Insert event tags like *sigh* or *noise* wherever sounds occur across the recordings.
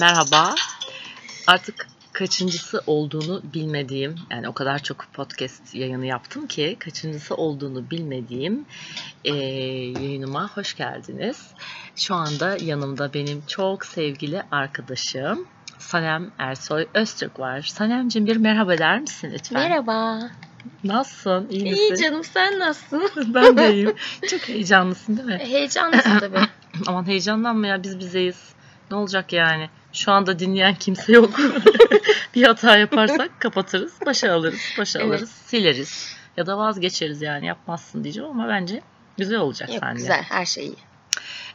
Merhaba. Artık kaçıncısı olduğunu bilmediğim, yani o kadar çok podcast yayını yaptım ki kaçıncısı olduğunu bilmediğim e, yayınıma hoş geldiniz. Şu anda yanımda benim çok sevgili arkadaşım Sanem Ersoy Öztürk var. Sanemciğim bir merhaba der misin lütfen? Merhaba. Nasılsın? İyi misin? İyi canım sen nasılsın? *laughs* ben de iyiyim. Çok heyecanlısın değil mi? Heyecanlısın tabii. *laughs* Aman heyecanlanma ya biz bizeyiz. Ne olacak yani? Şu anda dinleyen kimse yok. *laughs* bir hata yaparsak kapatırız, başa alırız, başa Evet. alırız, sileriz. Ya da vazgeçeriz yani yapmazsın diyeceğim ama bence güzel olacak Yok sence. güzel her şey iyi.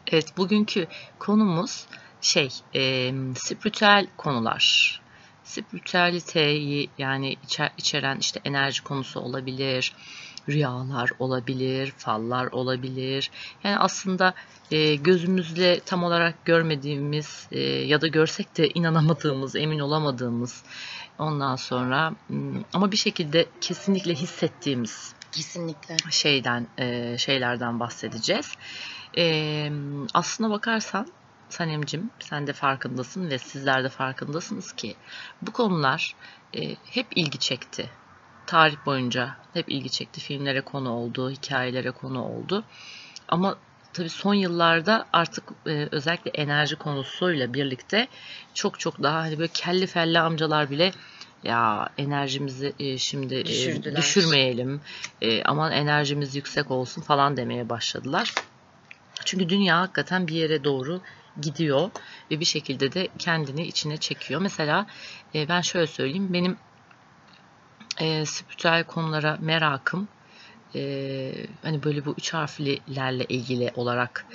Evet bugünkü konumuz şey e, spiritüel konular. Spiritüaliteyi yani içer, içeren işte enerji konusu olabilir, rüyalar olabilir, fallar olabilir. Yani aslında e, gözümüzle tam olarak görmediğimiz e, ya da görsek de inanamadığımız, emin olamadığımız ondan sonra m, ama bir şekilde kesinlikle hissettiğimiz Kesinlikle. şeyden e, şeylerden bahsedeceğiz. E, aslına bakarsan Sanemcim sen de farkındasın ve sizler de farkındasınız ki bu konular e, hep ilgi çekti. Tarih boyunca hep ilgi çekti. Filmlere konu oldu, hikayelere konu oldu. Ama tabii son yıllarda artık e, özellikle enerji konusuyla birlikte çok çok daha hani böyle kelli felli amcalar bile ya enerjimizi e, şimdi e, düşürmeyelim e, aman enerjimiz yüksek olsun falan demeye başladılar. Çünkü dünya hakikaten bir yere doğru gidiyor ve bir şekilde de kendini içine çekiyor. Mesela e, ben şöyle söyleyeyim benim e, spiritüel konulara merakım e, hani böyle bu üç harflilerle ilgili olarak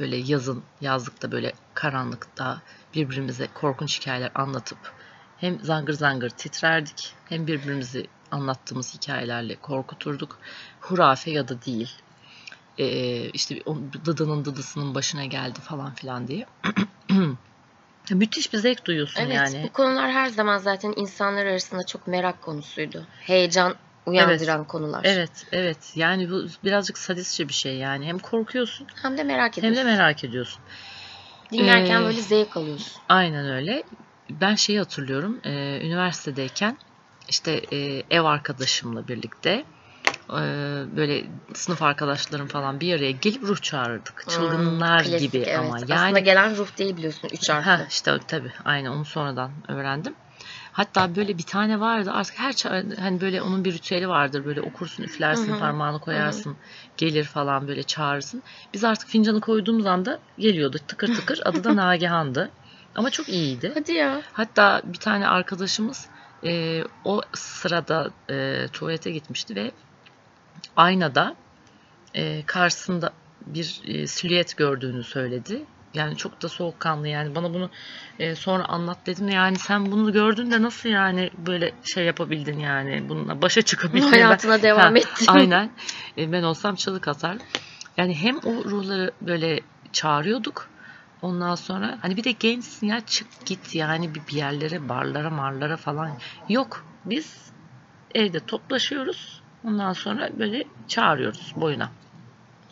böyle yazın yazlıkta böyle karanlıkta birbirimize korkunç hikayeler anlatıp hem zangır zangır titrerdik hem birbirimizi anlattığımız hikayelerle korkuturduk. Hurafe ya da değil. Ee, işte o dıdının dıdısının başına geldi falan filan diye. *clears throat* Müthiş bir zevk duyuyorsun Evet yani. bu konular her zaman zaten insanlar arasında çok merak konusuydu. Heyecan uyandıran konular. Evet, evet. Yani bu birazcık sadistçe bir şey yani. Hem korkuyorsun Hem de merak hem ediyorsun. de merak ediyorsun. Dinlerken Ee, böyle zevk alıyorsun. Aynen öyle. Ben şeyi hatırlıyorum. e, üniversitedeyken işte e, ev arkadaşımla birlikte böyle sınıf arkadaşlarım falan bir araya gelip ruh çağırırdık. Çılgınlar Hmm, klasik, gibi evet. ama Aslında yani gelen ruh değil biliyorsun. Üç Ha harfli. işte tabii aynen onu sonradan öğrendim. Hatta böyle bir tane vardı artık her hani böyle onun bir ritüeli vardır böyle okursun üflersin Hı hı. parmağını koyarsın gelir falan böyle çağırırsın. Biz artık fincanı koyduğumuz anda geliyordu tıkır tıkır adı da *laughs* Nagihan'dı. Ama çok iyiydi. Hadi ya. Hatta bir tane arkadaşımız e, o sırada e, tuvalete gitmişti ve aynada e, karşısında bir e, silüet gördüğünü söyledi. Yani çok da soğukkanlı yani bana bunu e, sonra anlat dedim de yani sen bunu gördün de nasıl yani böyle şey yapabildin yani bununla başa çıkabildin. *laughs* Hayatına Ben- *laughs* devam Ha, ettin. Aynen. E, ben olsam çalık atar. Yani hem o ruhları böyle çağırıyorduk. Ondan sonra hani bir de gençsin ya çık git yani bir yerlere barlara marlara falan. Yok biz evde toplaşıyoruz. Ondan sonra böyle çağırıyoruz boyuna.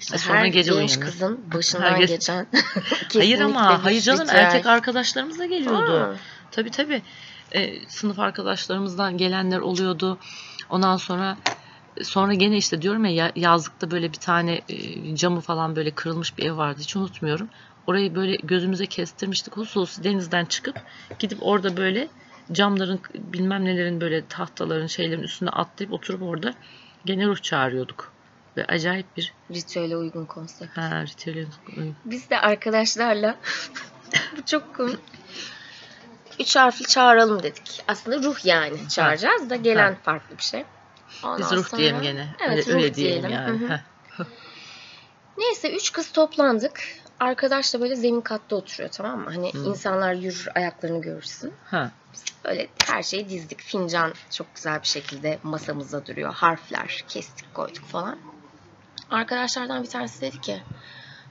İşte sonra her gece genç uyanır. kızın *laughs* başından Herkes- geçen *laughs* Hayır ama bir hayır canım ritüel. erkek arkadaşlarımız da geliyordu. Aa, Tabii tabii. E, sınıf arkadaşlarımızdan gelenler oluyordu. Ondan sonra sonra gene işte diyorum ya ya- yazlıkta böyle bir tane e, camı falan böyle kırılmış bir ev vardı. Hiç unutmuyorum. Orayı böyle gözümüze kestirmiştik. Husus denizden çıkıp gidip orada böyle camların bilmem nelerin böyle tahtaların şeylerin üstüne atlayıp oturup orada gene ruh çağırıyorduk. Ve acayip bir ritüele uygun konsept. ha, ritüel Biz de arkadaşlarla *laughs* bu çok komik. Üç harfli çağıralım dedik. Aslında ruh yani çağıracağız da gelen Ha. farklı bir şey. Ondan Biz ruh sonra- diyelim gene. Evet öyle, ruh öyle diyelim, diyelim. yani. Neyse üç kız toplandık. Arkadaş da böyle zemin katta oturuyor tamam mı? Hani Hı. insanlar yürür ayaklarını görürsün. Ha. Böyle her şeyi dizdik. Fincan çok güzel bir şekilde masamızda duruyor. Harfler kestik koyduk falan. Arkadaşlardan bir tanesi dedi ki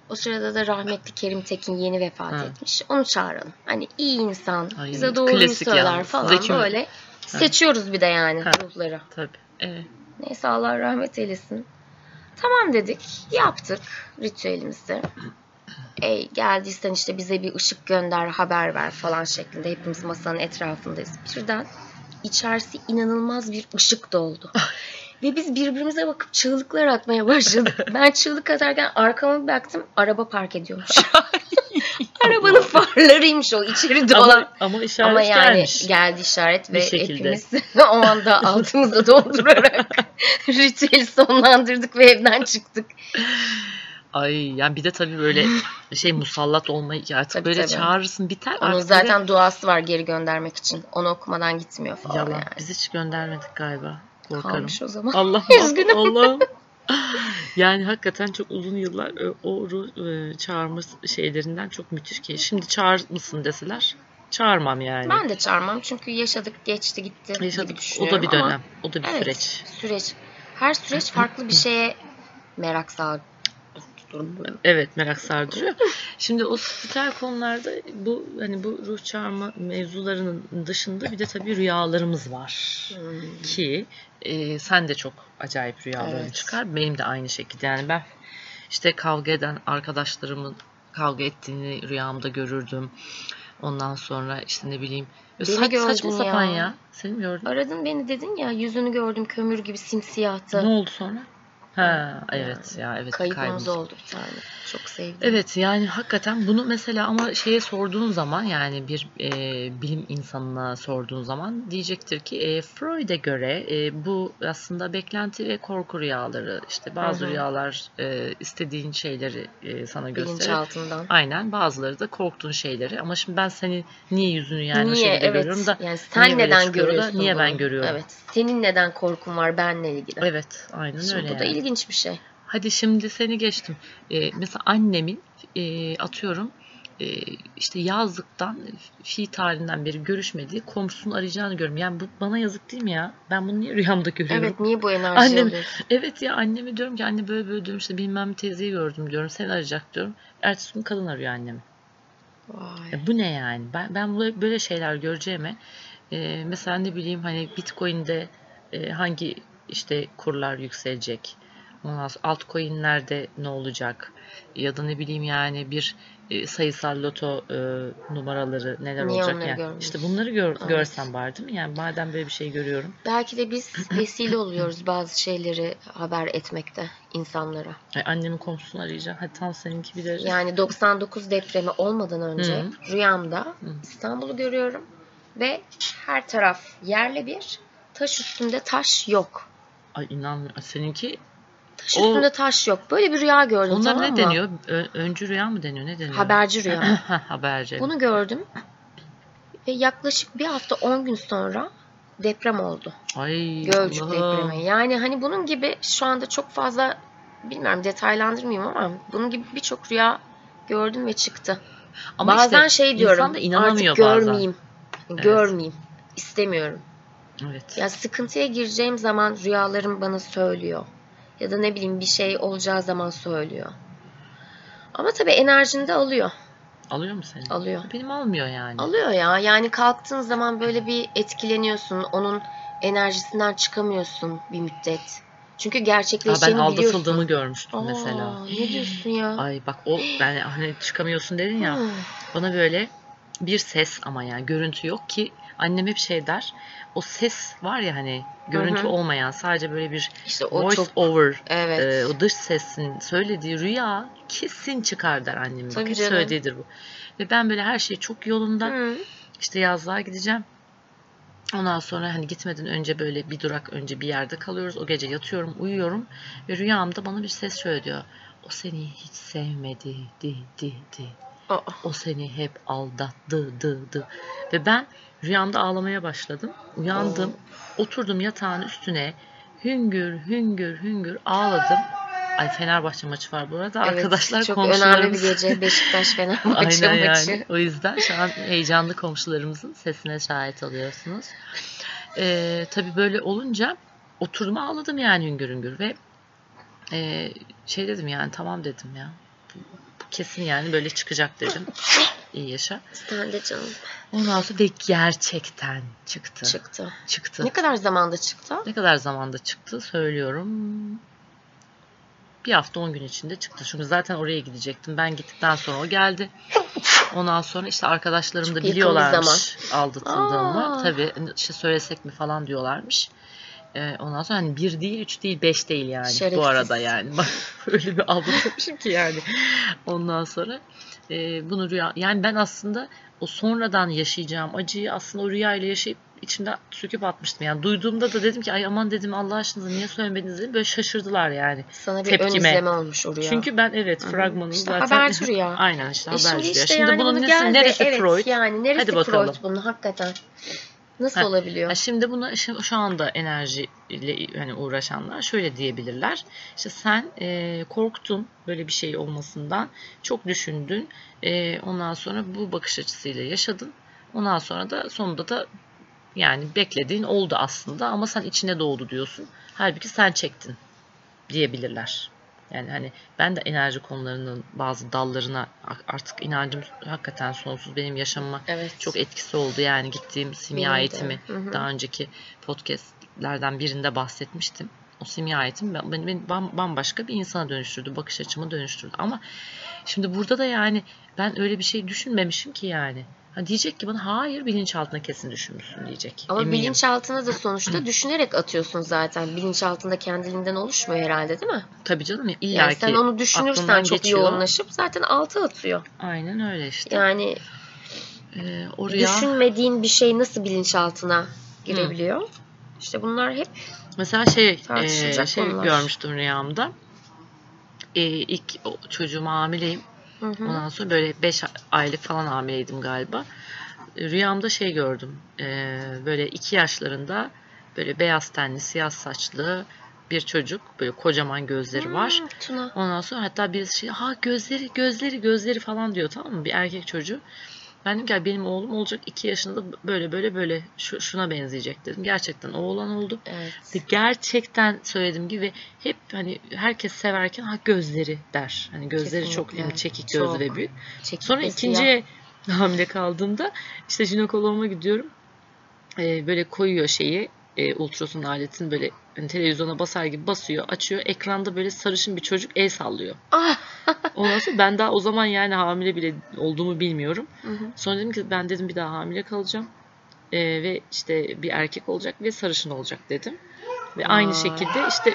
o sırada da rahmetli Kerim Tekin yeni vefat Ha. etmiş. Onu çağıralım. Hani iyi insan, Ay, bize doğruyu söyler yalnız. falan Zeki böyle. Seçiyoruz bir de yani Ha. ruhları. Tabii. Evet. Neyse Allah rahmet eylesin. Tamam dedik. Yaptık ritüelimizi. Ey geldiysen işte bize bir ışık gönder, haber ver falan şeklinde hepimiz masanın etrafındayız. Birden içerisi inanılmaz bir ışık doldu. *laughs* Ve biz birbirimize bakıp çığlıklar atmaya başladık. *laughs* Ben çığlık atarken arkama baktım araba park ediyormuş. *laughs* Arabanın farlarıymış o içeri dolan. Ama, ama işaret Ama yani gelmiş. geldi işaret ve hepimiz o anda altımıza doldurarak ritüeli sonlandırdık ve evden çıktık. Ay yani bir de tabii böyle *laughs* şey musallat olmayı artık Tabii, böyle tabii. çağırırsın biter. Onun artık zaten duası var geri göndermek için. Onu okumadan gitmiyor falan yalan. yani. Biz hiç göndermedik galiba. Korkarım. Kalmış o zaman. Allah *laughs* Üzgünüm. Allah'ım. *laughs* Yani hakikaten çok uzun yıllar e, o ruh e, çağırma şeylerinden çok müthiş ki. Şimdi çağır mısın deseler çağırmam yani. Ben de çağırmam çünkü yaşadık, geçti, gitti Yaşadık. O da bir ama dönem. O da bir evet, süreç. Süreç. Her süreç farklı bir şeye merak sağlıyor. Evet merak sardırıyor. *laughs* Şimdi o spiritüel konularda bu hani bu ruh çağırma mevzularının dışında bir de tabii rüyalarımız var. Hmm. Ki e, sen de çok acayip rüyaların Evet. çıkar. Benim de aynı şekilde. Yani ben işte kavga eden arkadaşlarımın kavga ettiğini rüyamda görürdüm. Ondan sonra işte ne bileyim Beni saç, saçma sapan ya. ya. Seni gördüm? Aradın beni dedin ya yüzünü gördüm kömür gibi simsiyahtı. Ne oldu sonra? Ha evet ya evet kaybımız oldu bir tane. Çok sevdim. Evet yani hakikaten bunu mesela ama şeye sorduğun zaman yani bir e, bilim insanına sorduğun zaman diyecektir ki e, Freud'e göre e, bu aslında beklenti ve korku rüyaları işte bazı Hı hı. rüyalar e, istediğin şeyleri e, sana gösterir. Bilinçaltından. Aynen bazıları da korktuğun şeyleri ama şimdi ben seni niye yüzünü yani niye şekilde evet görüyorum da yani sen niye neden çıkıyor da, görüyorsun niye ben bunu? görüyorum? Evet. Senin neden korkun var benle ilgili. Evet aynen Şimdi öyle bu da yani. İlginç bir şey. Hadi şimdi seni geçtim. Ee, mesela annemin e, atıyorum e, işte yazlıktan fi tarihinden beri görüşmediği komşusunu arayacağını görüyorum. Yani bu bana yazık değil mi ya? Ben bunu niye rüyamda görüyorum? Evet niye bu enerji Annem- alıyorsun? Evet ya anneme diyorum ki anne böyle böyle diyorum işte bilmem teyzeyi gördüm diyorum. Seni arayacak diyorum. Ertesi gün kadın arıyor annemi. Vay. Ya bu ne yani? Ben ben böyle, böyle şeyler göreceğime e, mesela ne bileyim hani Bitcoin'de e, hangi işte kurlar yükselecek? Ondan altcoin'lerde ne olacak? Ya da ne bileyim yani bir e, sayısal loto e, numaraları neler Niye olacak yani? görmüyoruz? İşte bunları gör, Evet. görsem bari değil mi? Yani madem böyle bir şey görüyorum. Belki de biz *clears throat* vesile oluyoruz bazı şeyleri haber etmekte insanlara. Ay, annemin komşusunu arayacağım. Hadi tam seninki bir de. Yani 99 depremi olmadan önce Hı. rüyamda İstanbul'u görüyorum ve her taraf yerle bir, taş üstünde taş yok. Ay inanmıyorum. Seninki Taş O- üstünde taş yok. Böyle bir rüya gördüm onlar tamam ne mı? deniyor? Ö- öncü rüya mı deniyor? Ne deniyor? Haberci rüya. *laughs* Ha, haberci. Bunu gördüm ve yaklaşık bir hafta 10 gün sonra deprem oldu. Ay Gölcük Allah'ım. depremi. Yani hani bunun gibi şu anda çok fazla bilmiyorum detaylandırmayayım ama bunun gibi birçok rüya gördüm ve çıktı. Ama bazen işte şey diyorum insan da inanamıyor artık bazen. görmeyeyim. Görmeyeyim. istemiyorum. Evet. Ya sıkıntıya gireceğim zaman rüyalarım bana söylüyor. Ya da ne bileyim bir şey olacağı zaman söylüyor. Ama tabii enerjini de alıyor. Alıyor mu seni? Alıyor. Benim almıyor yani. Alıyor ya. Yani kalktığın zaman böyle bir etkileniyorsun. Onun enerjisinden çıkamıyorsun bir müddet. Çünkü ben gerçekleşeceğini biliyorsun. aldatıldığımı görmüştüm Aa, mesela. Ne diyorsun ya? Ay bak o ben hani çıkamıyorsun dedin ya. Hmm. Bana böyle bir ses ama yani görüntü yok ki annem hep şey der. O ses var ya hani görüntü Hı hı. olmayan sadece böyle bir İşte o voice çok over evet. e, o dış sesin söylediği rüya kesin çıkar der annem. Bak Tabii hep canım. söylediğidir bu. Ve ben böyle her şey çok yolunda. Hı. İşte yazlığa gideceğim. Ondan sonra hani gitmeden önce böyle bir durak önce bir yerde kalıyoruz. O gece yatıyorum, uyuyorum ve rüyamda bana bir ses şöyle diyor. O seni hiç sevmedi, di, di, di. Aa, O seni hep aldattı, dı, dı. Ve ben rüyamda ağlamaya başladım. Uyandım, oturdum yatağın üstüne hüngür, hüngür, hüngür ağladım. Ay Fenerbahçe maçı var bu arada. evet, Arkadaşlar çok önemli bir komşularımız. gece. Beşiktaş Fenerbahçe Aynen maçı. yani. O yüzden şu an heyecanlı komşularımızın sesine şahit oluyorsunuz. Ee, tabii böyle olunca oturdum ağladım yani hüngür hüngür ve e, şey dedim yani tamam dedim ya. Kesin yani böyle çıkacak dedim. *laughs* İyi yaşa. Sen de canım Ondan sonra ve gerçekten çıktı. çıktı. Çıktı. Ne kadar zamanda çıktı? Ne kadar zamanda çıktı söylüyorum. bir hafta 10 gün içinde çıktı. Çünkü zaten oraya gidecektim. Ben gittikten sonra o geldi. Ondan sonra işte arkadaşlarım Çok da biliyorlarmış aldatıldığımı. Tabii işte söylesek mi falan diyorlarmış. Ee, ondan sonra hani bir değil, üç değil, beş değil yani Şerefsiz. bu arada yani. *laughs* Bak öyle bir aldatılmışım ki yani. Ondan sonra e, bunu rüya yani ben aslında o sonradan yaşayacağım acıyı aslında o rüyayla yaşayıp içimden söküp atmıştım. Yani duyduğumda da dedim ki ay aman dedim Allah aşkına niye söylemediniz dedim. Böyle şaşırdılar yani. Sana bir Tepkime. ön izleme olmuş o rüya. Çünkü ben evet hı. fragmanını İşte zaten haberci rüya. *laughs* Aynen işte E haberci şimdi rüya. işte Şimdi yani bunun geldi. neresi evet, Freud? yani neresi Hadi bakalım. Freud bunun hakikaten? Nasıl Ha, olabiliyor? Şimdi buna şu, şu anda enerjiyle hani uğraşanlar şöyle diyebilirler. İşte sen e, korktun böyle bir şey olmasından, çok düşündün. E, ondan sonra bu bakış açısıyla yaşadın. Ondan sonra da sonunda da yani beklediğin oldu aslında ama sen içine doğdu diyorsun. Halbuki sen çektin diyebilirler. Yani hani ben de enerji konularının bazı dallarına artık inancım hakikaten sonsuz benim yaşamıma Evet. çok etkisi oldu. Yani gittiğim simya Benim eğitimi Hı hı. daha önceki podcastlerden birinde bahsetmiştim. O simya eğitimi ben- beni, beni bam- bambaşka bir insana dönüştürdü. Bakış açımı dönüştürdü. Ama şimdi burada da yani ben öyle bir şey düşünmemişim ki yani. Ha diyecek ki bana hayır bilinçaltına kesin düşünmüşsün diyecek. Ama Eminim. bilinçaltına da sonuçta *clears throat* düşünerek atıyorsun zaten. Bilinçaltında kendiliğinden oluşmuyor herhalde değil mi? Tabii canım illa Yani ki sen onu düşünürsen çok geçiyor. yoğunlaşıp zaten altı atıyor. Aynen öyle işte. Yani Ee, o rüya düşünmediğin bir şey nasıl bilinçaltına girebiliyor? İşte bunlar hep Mesela şey, e, şey konular. görmüştüm rüyamda. E, ilk o çocuğuma hamileyim. Hı hı. Ondan sonra böyle 5 aylık falan hamileydim galiba. Rüyamda şey gördüm. E, böyle 2 yaşlarında böyle beyaz tenli, siyah saçlı bir çocuk. Böyle kocaman gözleri var. Hmm, Tuna. Ondan sonra hatta birisi şey ha gözleri gözleri gözleri falan diyor tamam mı? Bir erkek çocuğu. Ben dedim ki "Ya benim oğlum olacak 2 yaşında böyle böyle böyle şu, şuna benzeyecek dedim. Gerçekten oğlan oldu. Evet. Gerçekten söylediğim gibi hep hani herkes severken ha gözleri der. Hani gözleri çok Kesinlikle. yani çekik Çok. gözlü ve büyük. Çekik Sonra ikinciye hamile kaldığımda işte jinekoloğuma gidiyorum. Ee, böyle koyuyor şeyi e, ultrason aletini böyle hani televizyona basar gibi basıyor, açıyor. Ekranda böyle sarışın bir çocuk el sallıyor. Ah! *laughs* Ondan sonra ben daha o zaman yani hamile bile olduğumu bilmiyorum. Hı hı. Sonra dedim ki ben dedim bir daha hamile kalacağım. Ee, ve işte bir erkek olacak ve sarışın olacak dedim. Ve aynı şekilde işte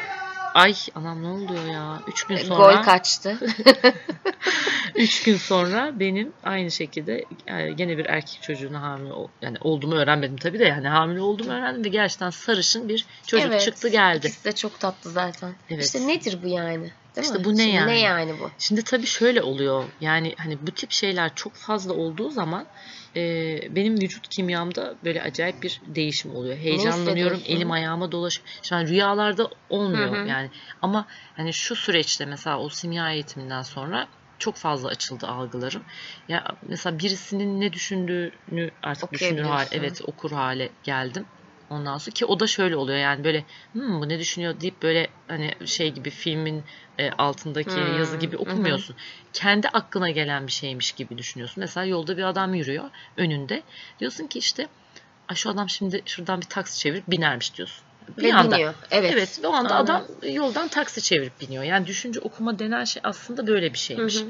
ay anam ne oluyor ya? Üç gün sonra Gol kaçtı. *laughs* üç gün sonra benim aynı şekilde yani gene bir erkek çocuğuna hamile yani olduğumu öğrenmedim tabii de yani hamile olduğumu öğrendim ve gerçekten sarışın bir çocuk Evet, çıktı geldi. İkisi de çok tatlı zaten. Evet. İşte nedir bu yani? Değil İşte mi? bu ne Şimdi yani? Ne yani bu? Şimdi tabii şöyle oluyor. Yani hani bu tip şeyler çok fazla olduğu zaman e, benim vücut kimyamda böyle acayip bir değişim oluyor. Heyecanlanıyorum, elim ayağıma dolaşıyor. Şimdi rüyalarda olmuyor Hı hı. yani. Ama hani şu süreçte mesela o simya eğitiminden sonra çok fazla açıldı algılarım. Ya mesela birisinin ne düşündüğünü artık düşünür hale, evet okur hale geldim. Ondan sonra ki o da şöyle oluyor yani böyle hmm, bu ne düşünüyor deyip böyle hani şey gibi filmin e, altındaki Hmm, yazı gibi hı hı. okumuyorsun. Kendi aklına gelen bir şeymiş gibi düşünüyorsun. Mesela yolda bir adam yürüyor önünde. Diyorsun ki işte "Ay şu adam şimdi şuradan bir taksi çevirip binermiş diyorsun. Bir Ve anda. biniyor. Evet. Evet ve o anda Aynen. adam yoldan taksi çevirip biniyor. Yani düşünce okuma denen şey aslında böyle bir Hı şeymiş. hı.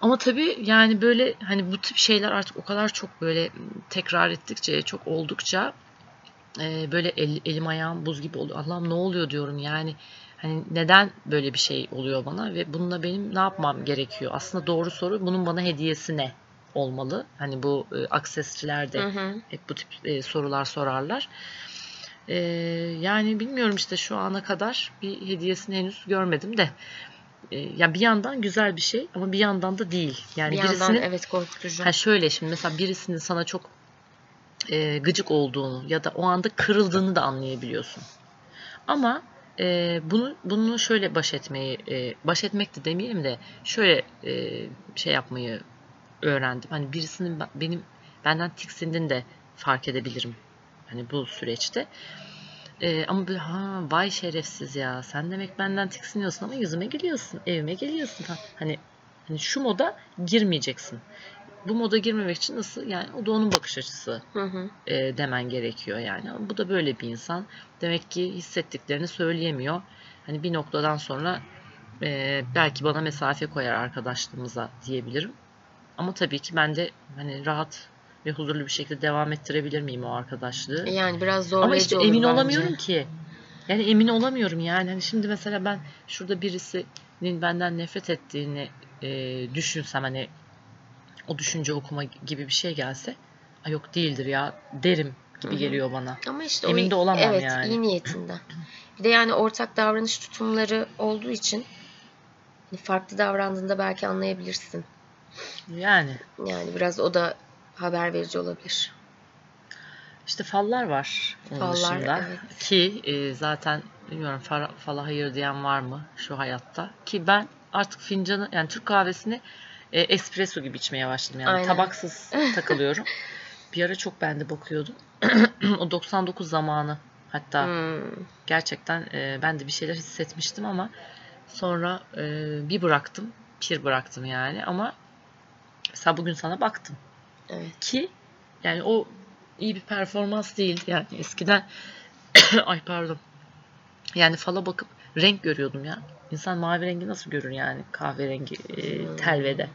Ama tabii yani böyle hani bu tip şeyler artık o kadar çok böyle tekrar ettikçe, çok oldukça e, böyle el- elim ayağım buz gibi oluyor. Allah'ım ne oluyor diyorum yani. Hani neden böyle bir şey oluyor bana ve bununla benim ne yapmam gerekiyor? Aslında doğru soru bunun bana hediyesi ne olmalı? Hani bu e, aksesçiler de Hı hı. hep bu tip e, sorular sorarlar. E, yani bilmiyorum işte şu ana kadar bir hediyesini henüz görmedim de. E, ya bir yandan güzel bir şey ama bir yandan da değil. Yani bir yandan birisinin evet korkutucu. ha şöyle şimdi mesela birisinin sana çok e, gıcık olduğunu ya da o anda kırıldığını da anlayabiliyorsun. Ama e, bunu bunu şöyle baş etmeyi e, baş etmek de demeyelim de şöyle e, şey yapmayı öğrendim. Hani birisinin ben- benim benden tiksindiğini de fark edebilirim. Hani bu süreçte. E, ama böyle ha vay şerefsiz ya sen demek benden tiksiniyorsun ama yüzüme geliyorsun, evime geliyorsun. Ha, Hani hani şu moda girmeyeceksin. Bu moda girmemek için nasıl yani o da onun bakış açısı Hı hı. e, demen gerekiyor yani. Bu da böyle bir insan. Demek ki hissettiklerini söyleyemiyor. Hani bir noktadan sonra e, belki bana mesafe koyar arkadaşlığımıza diyebilirim. Ama tabii ki ben de hani rahat ve huzurlu bir şekilde devam ettirebilir miyim o arkadaşlığı? Yani biraz zorlayıcı Ama işte emin bence. olamıyorum ki. Yani emin olamıyorum yani. Hani şimdi mesela ben şurada birisinin benden nefret ettiğini e, düşünsem hani o düşünce okuma gibi bir şey gelse Ay yok değildir ya derim gibi geliyor bana. Ama işte Emin o, de olamam evet, yani. iyi niyetinden. Bir de yani ortak davranış tutumları olduğu için hani farklı davrandığında belki anlayabilirsin. Yani Yani biraz o da haber verici olabilir. işte fallar var onun Fallar, dışında. evet. Ki e, zaten bilmiyorum fala hayır diyen var mı şu hayatta? Ki ben artık fincanı yani Türk kahvesini e, espresso gibi içmeye başladım. Yani Aynen. tabaksız *laughs* takılıyorum. bir ara çok ben de bakıyordum. *clears throat* o 99 zamanı hatta Hmm. gerçekten e, ben de bir şeyler hissetmiştim ama sonra e, bir bıraktım. Bir bıraktım yani ama mesela bugün sana baktım Evet. ki yani o iyi bir performans değil. Yani eskiden *clears throat* ay pardon. Yani fala bakıp renk görüyordum ya. İnsan mavi rengi nasıl görür yani kahverengi e, Hmm. telvede.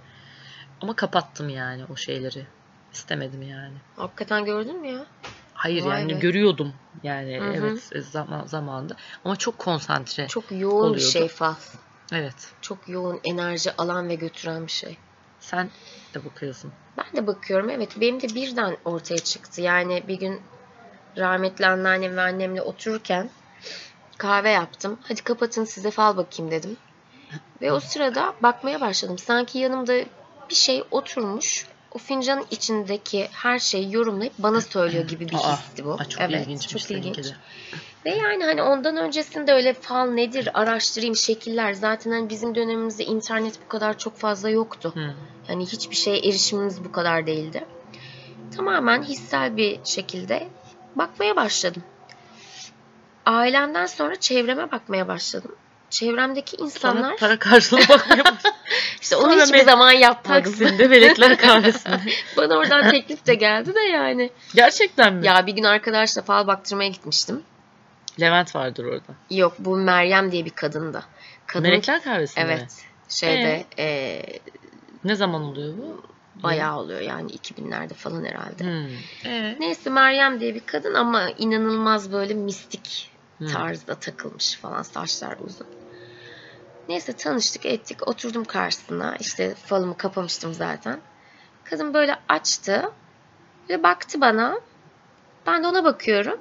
Ama kapattım yani o şeyleri. İstemedim yani. Hakikaten gördün mü ya? Hayır Vay yani be. görüyordum yani Hı hı. evet e, zaman zamanında ama çok konsantre. Çok yoğun bir şey fal. Evet. Çok yoğun enerji alan ve götüren bir şey. Sen de bakıyorsun. Ben de bakıyorum evet benim de birden ortaya çıktı. Yani bir gün rahmetli anneannem ve annemle otururken kahve yaptım. Hadi kapatın size fal bakayım dedim. Ve o sırada bakmaya başladım. Sanki yanımda bir şey oturmuş. O fincanın içindeki her şeyi yorumlayıp bana söylüyor gibi bir histi bu. aa, çok evet, ilginçmiş çok ilginç. de. Ve yani hani ondan öncesinde öyle fal nedir araştırayım şekiller. Zaten hani bizim dönemimizde internet bu kadar çok fazla yoktu. Hı. Yani hiçbir şeye erişimimiz bu kadar değildi. Tamamen hissel bir şekilde bakmaya başladım. Ailemden sonra çevreme bakmaya başladım. Çevremdeki insanlar Sonra para karşılığı bakmaya *laughs* başladım. işte onu sonra hiçbir zaman yapmadım. Taksim'de Melekler Kahvesi'nde. *laughs* Bana oradan teklif de geldi de yani. Gerçekten mi? Ya bir gün arkadaşla fal baktırmaya gitmiştim. Levent vardır orada. Yok bu Meryem diye bir kadındı. Kadın Melekler Kahvesi'nde mi? evet şeyde eee, Ne zaman oluyor bu? bayağı oluyor yani 2000'lerde falan herhalde. Hmm. Ee? Neyse Meryem diye bir kadın ama inanılmaz böyle mistik Hmm. tarzda takılmış falan saçlar uzun. Neyse tanıştık ettik oturdum karşısına işte falımı kapamıştım zaten. Kadın böyle açtı ve baktı bana. Ben de ona bakıyorum.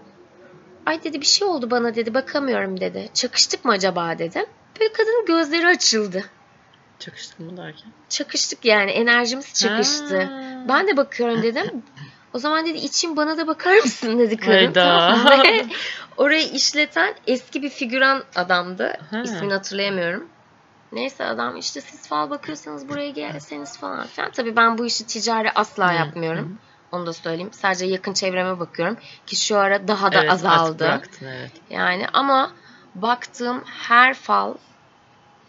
Ay dedi bir şey oldu bana dedi bakamıyorum dedi. Çakıştık mı acaba dedim. Böyle kadının gözleri açıldı. Çakıştık mı derken? Çakıştık yani enerjimiz çakıştı. Ha. Ben de bakıyorum dedim. *laughs* O zaman dedi için bana da bakar mısın dedi kadın. Hayda. Tamam. *laughs* Orayı işleten eski bir figüran adamdı. Ha. İsmini hatırlayamıyorum. Neyse adam işte siz fal bakıyorsanız buraya gelseniz falan filan. Tabii ben bu işi ticari asla Hı, yapmıyorum. Onu da söyleyeyim. Sadece yakın çevreme bakıyorum. Ki şu ara daha da Evet, azaldı. bıraktın, evet. Yani ama baktığım her fal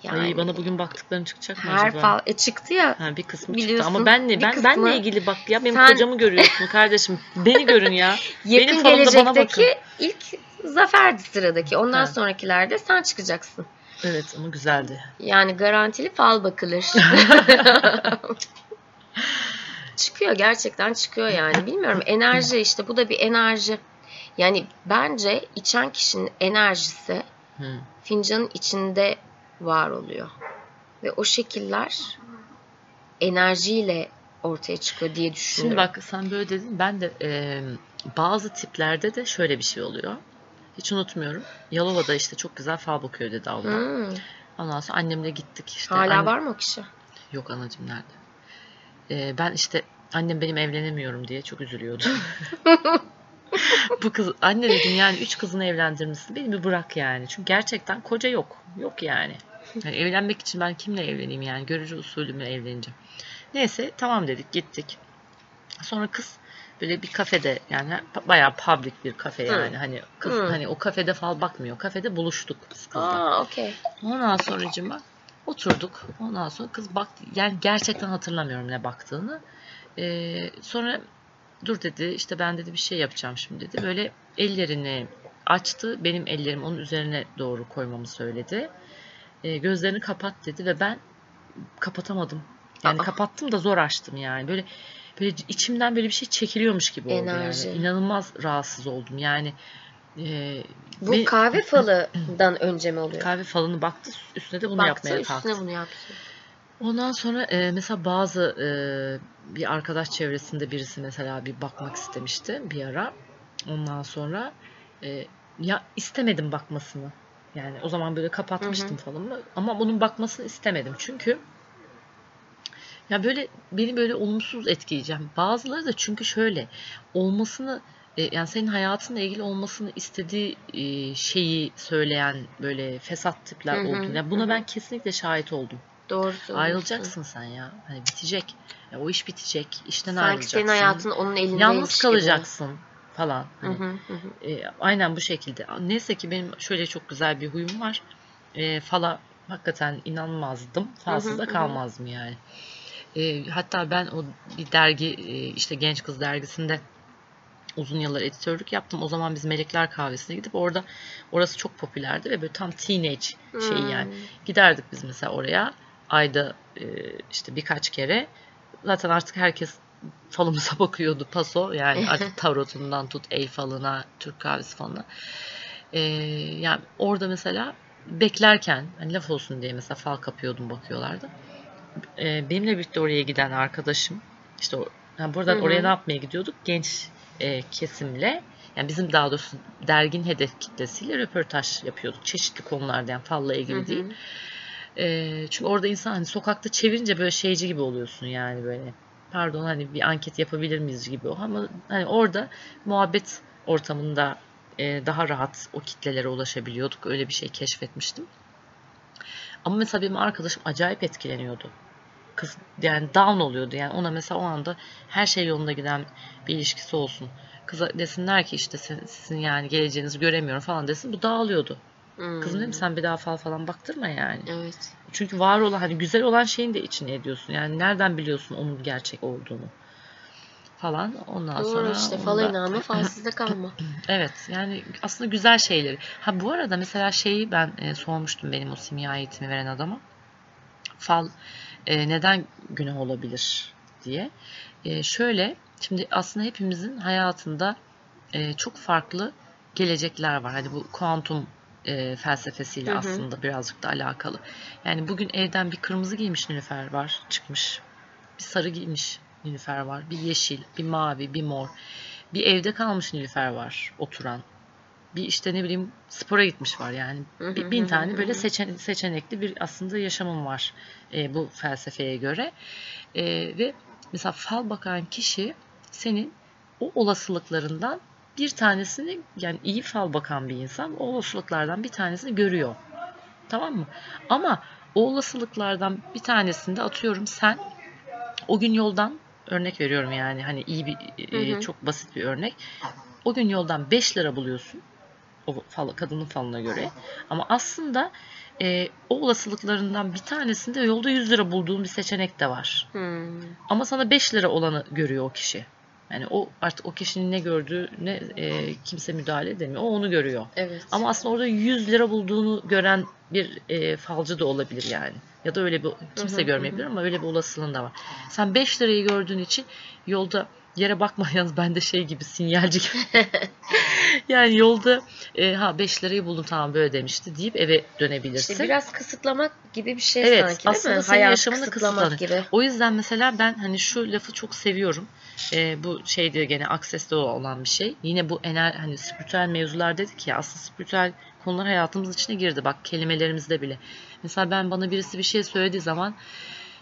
yani Ay, bana bugün baktıklarım çıkacak mı her acaba? fal e çıktı ya Ha, bir kısmı Biliyorsun, çıktı ama benle ben kısmı- benle ilgili bak ya benim Sen- kocamı görüyorsun *laughs* kardeşim. Beni görün ya. yakın Benim gelecekteki ilk zaferdi sıradaki. Ondan Ha. sonrakilerde sen çıkacaksın. Evet ama güzeldi. Yani garantili fal bakılır. *laughs* çıkıyor gerçekten çıkıyor yani. Bilmiyorum *laughs* enerji işte bu da bir enerji. Yani bence içen kişinin enerjisi Hı. fincanın içinde var oluyor. Ve o şekiller enerjiyle ortaya çıkıyor diye düşünüyorum. Şimdi bak sen böyle dedin. Ben de e, bazı tiplerde de şöyle bir şey oluyor. Hiç unutmuyorum. Yalova'da işte çok güzel fal bakıyor dedi abla. Hmm. Ondan sonra annemle gittik işte. Hala Anne- var mı o kişi? Yok anacığım nerede? Ee, ben işte annem benim evlenemiyorum diye çok üzülüyordu. *laughs* Bu kız anne dedim yani üç kızını evlendirmişsin beni bir bırak yani. Çünkü gerçekten koca yok. Yok yani. Yani evlenmek için ben kimle evleneyim yani görücü usulü mü evleneceğim. Neyse tamam dedik gittik. Sonra kız böyle bir kafede yani bayağı public bir kafe yani. Hani kız Hı. hani o kafede fal bakmıyor. Kafede buluştuk biz kızla. Aa okey. Ondan sonracığıma oturduk. Ondan sonra kız baktı. Yani gerçekten hatırlamıyorum ne baktığını. Ee, sonra dur dedi işte ben dedi bir şey yapacağım şimdi dedi. Böyle ellerini açtı. Benim ellerim onun üzerine doğru koymamı söyledi. E, gözlerini kapat dedi ve ben kapatamadım. Yani Aa. kapattım da zor açtım yani. Böyle böyle içimden böyle bir şey çekiliyormuş gibi oldu Enerji. yani. İnanılmaz rahatsız oldum. Yani e, Bu ve- kahve *laughs* falından önce mi oluyor? kahve falını baktı üstüne de bunu Baktı yapmaya üstüne kalktı. bunu yaptı. Ondan sonra e, mesela bazı e, bir arkadaş çevresinde birisi mesela bir bakmak istemişti bir ara. Ondan sonra e, ya istemedim bakmasını. Yani o zaman böyle kapatmıştım falımı ama bunun bakmasını istemedim. Çünkü ya böyle beni böyle olumsuz etkileyeceğim. Bazıları da çünkü şöyle olmasını e, yani senin hayatınla ilgili olmasını istediği e, şeyi söyleyen böyle fesat tipler Hı hı, oldu. Yani hı buna hı. ben kesinlikle şahit oldum. Doğru. Ayrılacaksın sen ya. Hani bitecek. Ya o iş bitecek. İşten Sanki ayrılacaksın. senin hayatın onun elindeymiş Yalnız gibi. Falan. Hani, hı hı hı. e, aynen bu şekilde. Neyse ki benim şöyle çok güzel bir huyum var. E, fala hakikaten inanmazdım. Falsız da kalmazdım yani. E, hatta ben o bir dergi e, işte Genç Kız dergisinde uzun yıllar editörlük yaptım. O zaman biz Melekler Kahvesi'ne gidip orada orası çok popülerdi ve böyle tam teenage şeyi Hmm. yani. Giderdik biz mesela oraya ayda e, işte birkaç kere. Zaten artık herkes falımıza *laughs* bakıyordu paso yani *laughs* artık tarotundan tut el falına Türk kahvesi falına. E, yani orada mesela beklerken hani laf olsun diye mesela fal kapıyordum bakıyorlardı. E, benimle birlikte oraya giden arkadaşım işte o, yani buradan Hı hı. oraya ne yapmaya gidiyorduk? Genç e, kesimle yani bizim daha doğrusu dergin hedef kitlesiyle röportaj yapıyorduk. Çeşitli konularda yani falla ilgili Hı hı. değil. E, çünkü orada insan hani sokakta çevirince böyle şeyci gibi oluyorsun yani böyle. Pardon hani bir anket yapabilir miyiz gibi o ama hani orada muhabbet ortamında e, daha rahat o kitlelere ulaşabiliyorduk. Öyle bir şey keşfetmiştim. Ama mesela benim arkadaşım acayip etkileniyordu. Kız yani down oluyordu. Yani ona mesela o anda her şey yolunda giden bir ilişkisi olsun. Kıza desinler ki işte sizin yani geleceğinizi göremiyorum falan desin. Bu dağılıyordu. Hmm. Kızım dedim sen bir daha fal falan baktırma yani. Evet. Çünkü var olan hani güzel olan şeyin de içine ediyorsun. Yani nereden biliyorsun onun gerçek olduğunu falan. Ondan Doğru sonra işte fala da- inanma *laughs* falsızda kalma. *clears throat* Evet yani aslında güzel şeyleri. Ha bu arada mesela şeyi ben e, sormuştum benim o simya eğitimi veren adama. Fal e, neden günah olabilir diye. E, şöyle şimdi aslında hepimizin hayatında e, çok farklı gelecekler var. Hani bu kuantum e, felsefesiyle Hı hı. aslında birazcık da alakalı. Yani bugün evden bir kırmızı giymiş Nilüfer var çıkmış. Bir sarı giymiş Nilüfer var. Bir yeşil, bir mavi, bir mor. Bir evde kalmış Nilüfer var oturan. Bir işte ne bileyim spora gitmiş var yani. Bir- bin tane böyle seçen, seçenekli bir aslında yaşamım var e, bu felsefeye göre. E, ve mesela fal bakan kişi senin o olasılıklarından bir tanesini yani iyi fal bakan bir insan o olasılıklardan bir tanesini görüyor. Tamam mı? Ama o olasılıklardan bir tanesinde atıyorum sen o gün yoldan örnek veriyorum yani hani iyi bir e, Hı hı. çok basit bir örnek. O gün yoldan 5 lira buluyorsun. O fal, kadının falına göre. Ama aslında e, o olasılıklarından bir tanesinde yolda 100 lira bulduğun bir seçenek de var. Hmm. Ama sana 5 lira olanı görüyor o kişi. Yani o artık o kişinin ne gördüğüne e, kimse müdahale edemiyor. O onu görüyor. Evet. Ama aslında orada 100 lira bulduğunu gören bir e, falcı da olabilir yani. Ya da öyle bir kimse Hı hı, görmeyebilir ama öyle bir olasılığın da var. Sen 5 lirayı gördüğün için yolda yere bakma *laughs* yalnız ben de şey gibi sinyalci gibi. *laughs* yani yolda e, ha 5 lirayı buldum tamam böyle demişti deyip eve dönebilirsin. İşte biraz kısıtlamak gibi bir şey Evet, sanki değil aslında mi? Hayat yaşamını kısıtlamak gibi. O yüzden mesela ben hani şu lafı çok seviyorum. Ee, bu şey diyor gene akseste olan bir şey. Yine bu ener hani spiritüel mevzular dedik ya aslında spiritüel konular hayatımız içine girdi. Bak kelimelerimizde bile. Mesela ben bana birisi bir şey söylediği zaman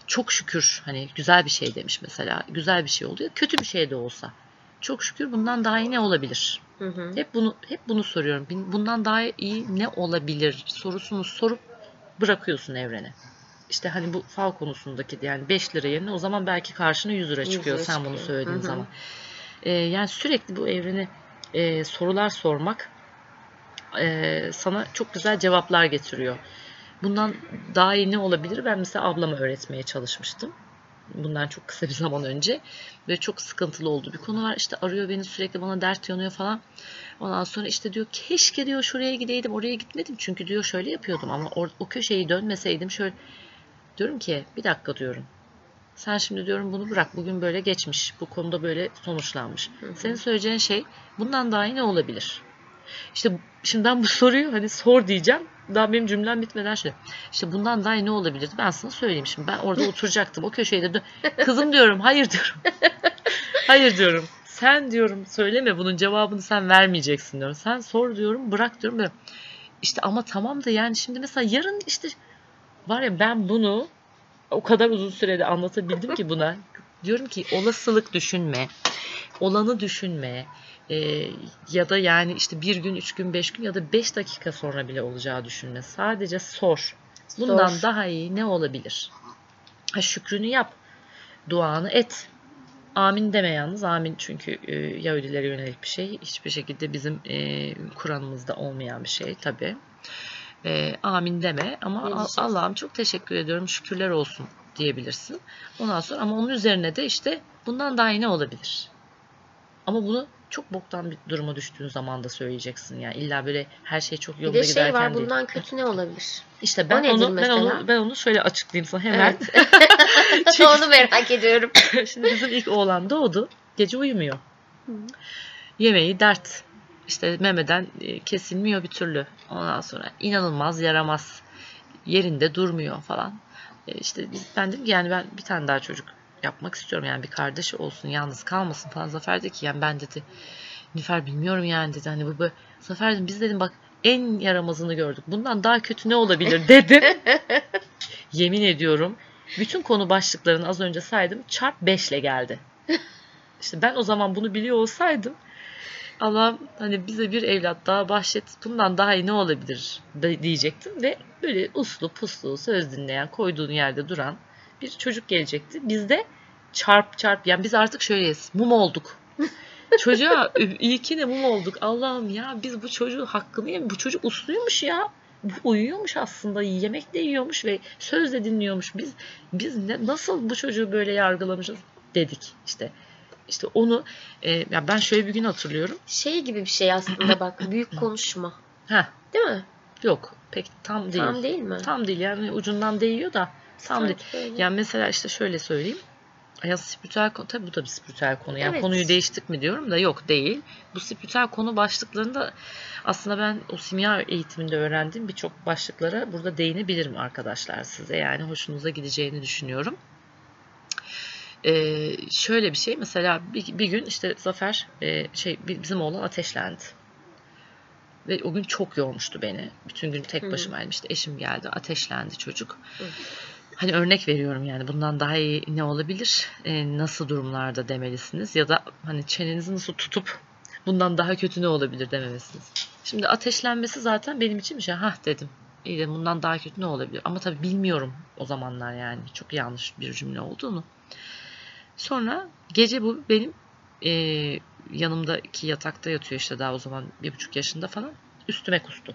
çok şükür hani güzel bir şey demiş mesela. Güzel bir şey oluyor. Kötü bir şey de olsa. Çok şükür bundan daha iyi ne olabilir? Hı hı. Hep bunu hep bunu soruyorum. Bundan daha iyi ne olabilir sorusunu sorup bırakıyorsun evrene. İşte hani bu fal konusundaki yani 5 lira yerine o zaman belki karşına 100 lira 100 çıkıyor lira sen bunu çıkıyor. söylediğin Hı hı. zaman. Ee, yani sürekli bu evrene e, sorular sormak e, sana çok güzel cevaplar getiriyor. Bundan daha iyi ne olabilir? Ben mesela ablama öğretmeye çalışmıştım. bundan çok kısa bir *laughs* zaman önce. Ve çok sıkıntılı olduğu bir konu var. İşte arıyor beni sürekli bana dert yanıyor falan. Ondan sonra işte diyor keşke diyor şuraya gideydim oraya gitmedim. Çünkü diyor şöyle yapıyordum ama o, o köşeyi dönmeseydim şöyle. Diyorum ki bir dakika diyorum. Sen şimdi diyorum bunu bırak. Bugün böyle geçmiş. Bu konuda böyle sonuçlanmış. Hı hı. Senin söyleyeceğin şey bundan daha iyi ne olabilir? İşte şimdi ben bu *laughs* soruyu hani sor diyeceğim. Daha benim cümlem bitmeden şöyle. İşte bundan daha iyi ne olabilirdi? Ben sana söyleyeyim şimdi. Ben orada *laughs* oturacaktım. O köşeye de Kızım diyorum. Hayır diyorum. *laughs* hayır diyorum. Sen diyorum söyleme bunun cevabını sen vermeyeceksin diyorum. Sen sor diyorum. Bırak diyorum. Böyle. İşte ama tamam da yani şimdi mesela yarın işte var ya ben bunu o kadar uzun sürede anlatabildim ki buna. Diyorum ki olasılık düşünme, olanı düşünme e, ya da yani işte bir gün, üç gün, beş gün ya da beş dakika sonra bile olacağı düşünme. Sadece sor. Bundan Sor. daha iyi ne olabilir? Ha, şükrünü yap, duanı et. Amin deme yalnız. Amin çünkü e, Yahudilere yönelik bir şey. Hiçbir şekilde bizim e, Kur'an'ımızda olmayan bir şey tabii. E, amin deme ama? Allah'ım çok teşekkür ediyorum şükürler olsun diyebilirsin. Ondan sonra ama onun üzerine de işte bundan daha iyi ne olabilir? Ama bunu çok boktan bir duruma düştüğün zaman da söyleyeceksin. Yani illa böyle her şey çok Bir yolunda de şey giderken var değil. bundan kötü ne olabilir? İşte ben onu ben onu ben onu şöyle açıklayayım sana hemen. Evet. *laughs* *laughs* Onu merak ediyorum. *laughs* Şimdi bizim ilk oğlan doğdu. Gece uyumuyor. Yemeği dert. İşte memeden e, kesilmiyor bir türlü. Ondan sonra inanılmaz yaramaz. Yerinde durmuyor falan. E, İşte ben dedim ki yani ben bir tane daha çocuk yapmak istiyorum. Yani bir kardeşi olsun yalnız kalmasın falan. Zafer dedi ki yani ben dedi Nüfer bilmiyorum yani dedi. Hani bu böyle. Zafer dedim biz dedim bak en yaramazını gördük. Bundan daha kötü ne olabilir *laughs* dedim. Yemin ediyorum bütün konu başlıklarını az önce saydım. Çarp 5 ile geldi. *laughs* İşte ben o zaman bunu biliyor olsaydım Allah'ım hani bize bir evlat daha bahşet bundan daha iyi ne olabilir diyecektim ve böyle uslu puslu söz dinleyen koyduğun yerde duran bir çocuk gelecekti. Biz de çarp çarp yani biz artık şöyleyiz mum olduk. *laughs* Çocuğa iyi ki de mum olduk. Allah'ım ya biz bu çocuğun hakkını yem bu çocuk usluymuş ya. Bu uyuyormuş aslında yemek de yiyormuş ve söz de dinliyormuş. Biz biz ne, nasıl bu çocuğu böyle yargılamışız dedik işte. İşte onu e, ya ben şöyle bir gün hatırlıyorum. Şey gibi bir şey aslında bak. *clears throat* Büyük konuşma. Ha Değil mi? yok pek tam değil. Tam değil mi? Tam değil yani ucundan değiyor da tam değil. Sanki böyle. Yani mesela işte şöyle söyleyeyim. Ya spiritüel konu, tabii bu da bir spiritüel konu. Yani Evet. konuyu değiştik mi diyorum da yok değil. Bu spiritüel konu başlıklarında aslında ben o simya eğitiminde öğrendiğim birçok başlıklara burada değinebilirim arkadaşlar size. Yani hoşunuza gideceğini düşünüyorum. Ee, şöyle bir şey mesela bir, bir gün işte Zafer e, şey bi- bizim oğlan ateşlendi. Ve o gün çok yormuştu beni. Bütün gün tek başımaydım. İşte eşim geldi ateşlendi çocuk. Hı. Hani örnek veriyorum yani bundan daha iyi ne olabilir? Ee, nasıl durumlarda demelisiniz? Ya da hani çenenizi nasıl tutup bundan daha kötü ne olabilir demelisiniz. Şimdi ateşlenmesi zaten benim için bir şey. Hah dedim. İyi de bundan daha kötü ne olabilir? Ama tabii bilmiyorum o zamanlar yani. Çok yanlış bir cümle olduğunu. Sonra gece bu benim e, yanımdaki yatakta yatıyor işte daha o zaman bir buçuk yaşında falan. Üstüme kustu.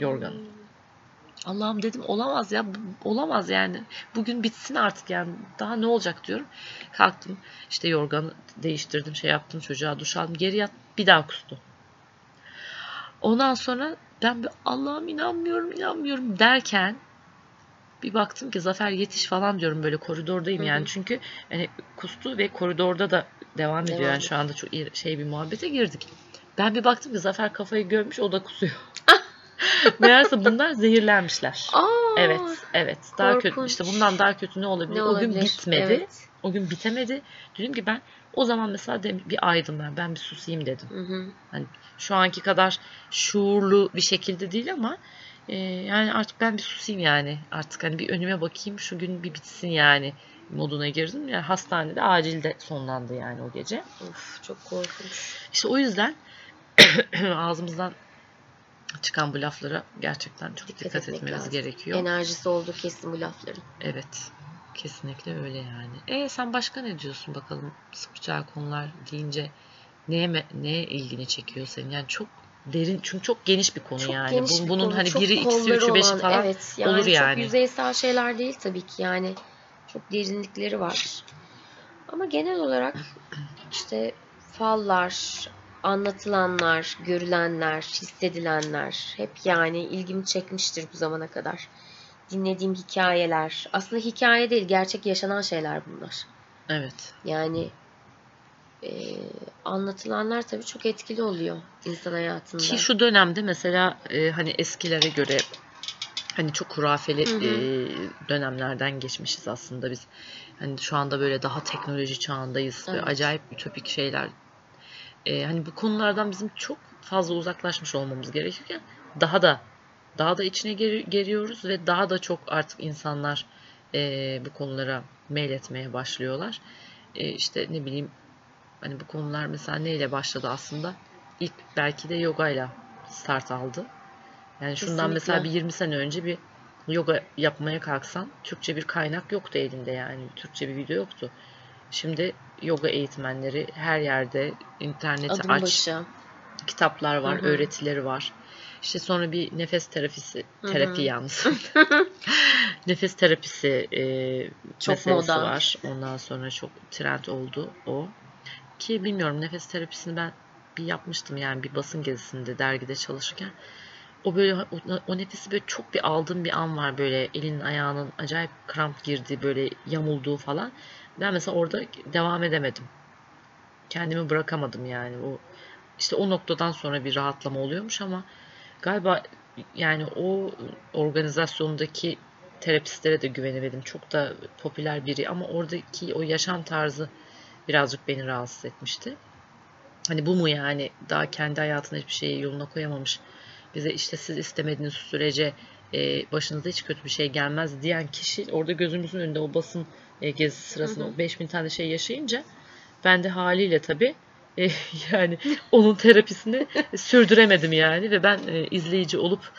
yorgan. Allah'ım dedim olamaz ya olamaz yani. Bugün bitsin artık yani. Daha ne olacak diyorum. Kalktım işte yorganı değiştirdim şey yaptım çocuğa duş aldım geri yat bir daha kustu. Ondan sonra ben bir Allah'ım inanmıyorum inanmıyorum derken bir baktım ki Zafer yetiş falan diyorum böyle koridordayım Hı hı. yani çünkü hani kustu ve koridorda da devam ediyor Devam yani şu anda çok şey bir muhabbete girdik. Ben bir baktım ki Zafer kafayı görmüş o da kusuyor. *laughs* Meğerse bunlar zehirlenmişler. Aa, Evet, evet. Daha kötü. İşte bundan daha kötü ne olabilir? ne o gün olabilir? bitmedi. Evet. O gün bitemedi. Dedim ki ben o zaman mesela de- bir aydım ben. Ben bir susayım dedim. Hı hı. Şu anki kadar şuurlu bir şekilde değil ama e, yani artık ben bir susayım yani. Artık hani bir önüme bakayım şu gün bir bitsin yani moduna girdim. Yani hastanede acilde sonlandı yani o gece. Of çok korkunç. İşte o yüzden *clears throat* ağzımızdan çıkan bu laflara gerçekten çok dikkat, etmek etmemiz lazım. gerekiyor. Enerjisi olduğu kesin bu lafların. Evet. Kesinlikle öyle yani. E sen başka ne diyorsun bakalım spiritüel konular deyince neye neye ilgini çekiyor senin? Yani çok derin çünkü çok geniş bir konu Çok yani. geniş Bunun, bir bunun konu, hani çok biri ikisi üçü beşi falan evet, yani olur Çok yani. yüzeysel şeyler değil tabii ki yani. Çok derinlikleri var. Ama genel olarak işte fallar, anlatılanlar, görülenler, hissedilenler hep yani ilgimi çekmiştir bu zamana kadar. Dinlediğim hikayeler. Aslında hikaye değil, gerçek yaşanan şeyler bunlar. Evet. Yani e, anlatılanlar tabii çok etkili oluyor insan hayatında. Ki şu dönemde mesela e, hani eskilere göre hani çok hurafeli Hı hı. e, dönemlerden geçmişiz aslında biz. Hani şu anda böyle daha teknoloji çağındayız ve Evet. acayip ütopik şeyler. E, hani bu konulardan bizim çok fazla uzaklaşmış olmamız gerekirken daha da daha da içine geri- giriyoruz ve daha da çok artık insanlar e, bu konulara meyletmeye başlıyorlar. E, işte ne bileyim hani bu konular mesela neyle başladı aslında? İlk belki de yogayla start aldı. Yani şundan Kesinlikle. mesela bir 20 sene önce bir yoga yapmaya kalksan Türkçe bir kaynak yoktu elinde yani. Türkçe bir video yoktu. Şimdi yoga eğitmenleri her yerde interneti Adım aç, başı. kitaplar var, Hı hı. öğretileri var. İşte sonra bir nefes terapisi, terapi yalnız. *laughs* nefes terapisi e, Çok meselesi moda. var. Ondan sonra çok trend oldu o. Ki bilmiyorum nefes terapisini ben bir yapmıştım yani bir basın gezisinde dergide çalışırken. O böyle o, nefesi böyle çok bir aldığım bir an var böyle elinin ayağının acayip kramp girdiği böyle yamulduğu falan. Ben mesela orada devam edemedim. Kendimi bırakamadım yani. O işte o noktadan sonra bir rahatlama oluyormuş ama galiba yani o organizasyondaki terapistlere de güvenemedim. Çok da popüler biri ama oradaki o yaşam tarzı birazcık beni rahatsız etmişti. Hani bu mu yani daha kendi hayatında hiçbir şeyi yoluna koyamamış. Bize işte siz istemediğiniz sürece e, başınıza hiç kötü bir şey gelmez diyen kişi orada gözümüzün önünde o basın e, gezisi sırasında Hı hı. o 5000 tane şey yaşayınca ben de haliyle tabii e, *laughs* yani onun terapisini sürdüremedim yani ve ben e, izleyici olup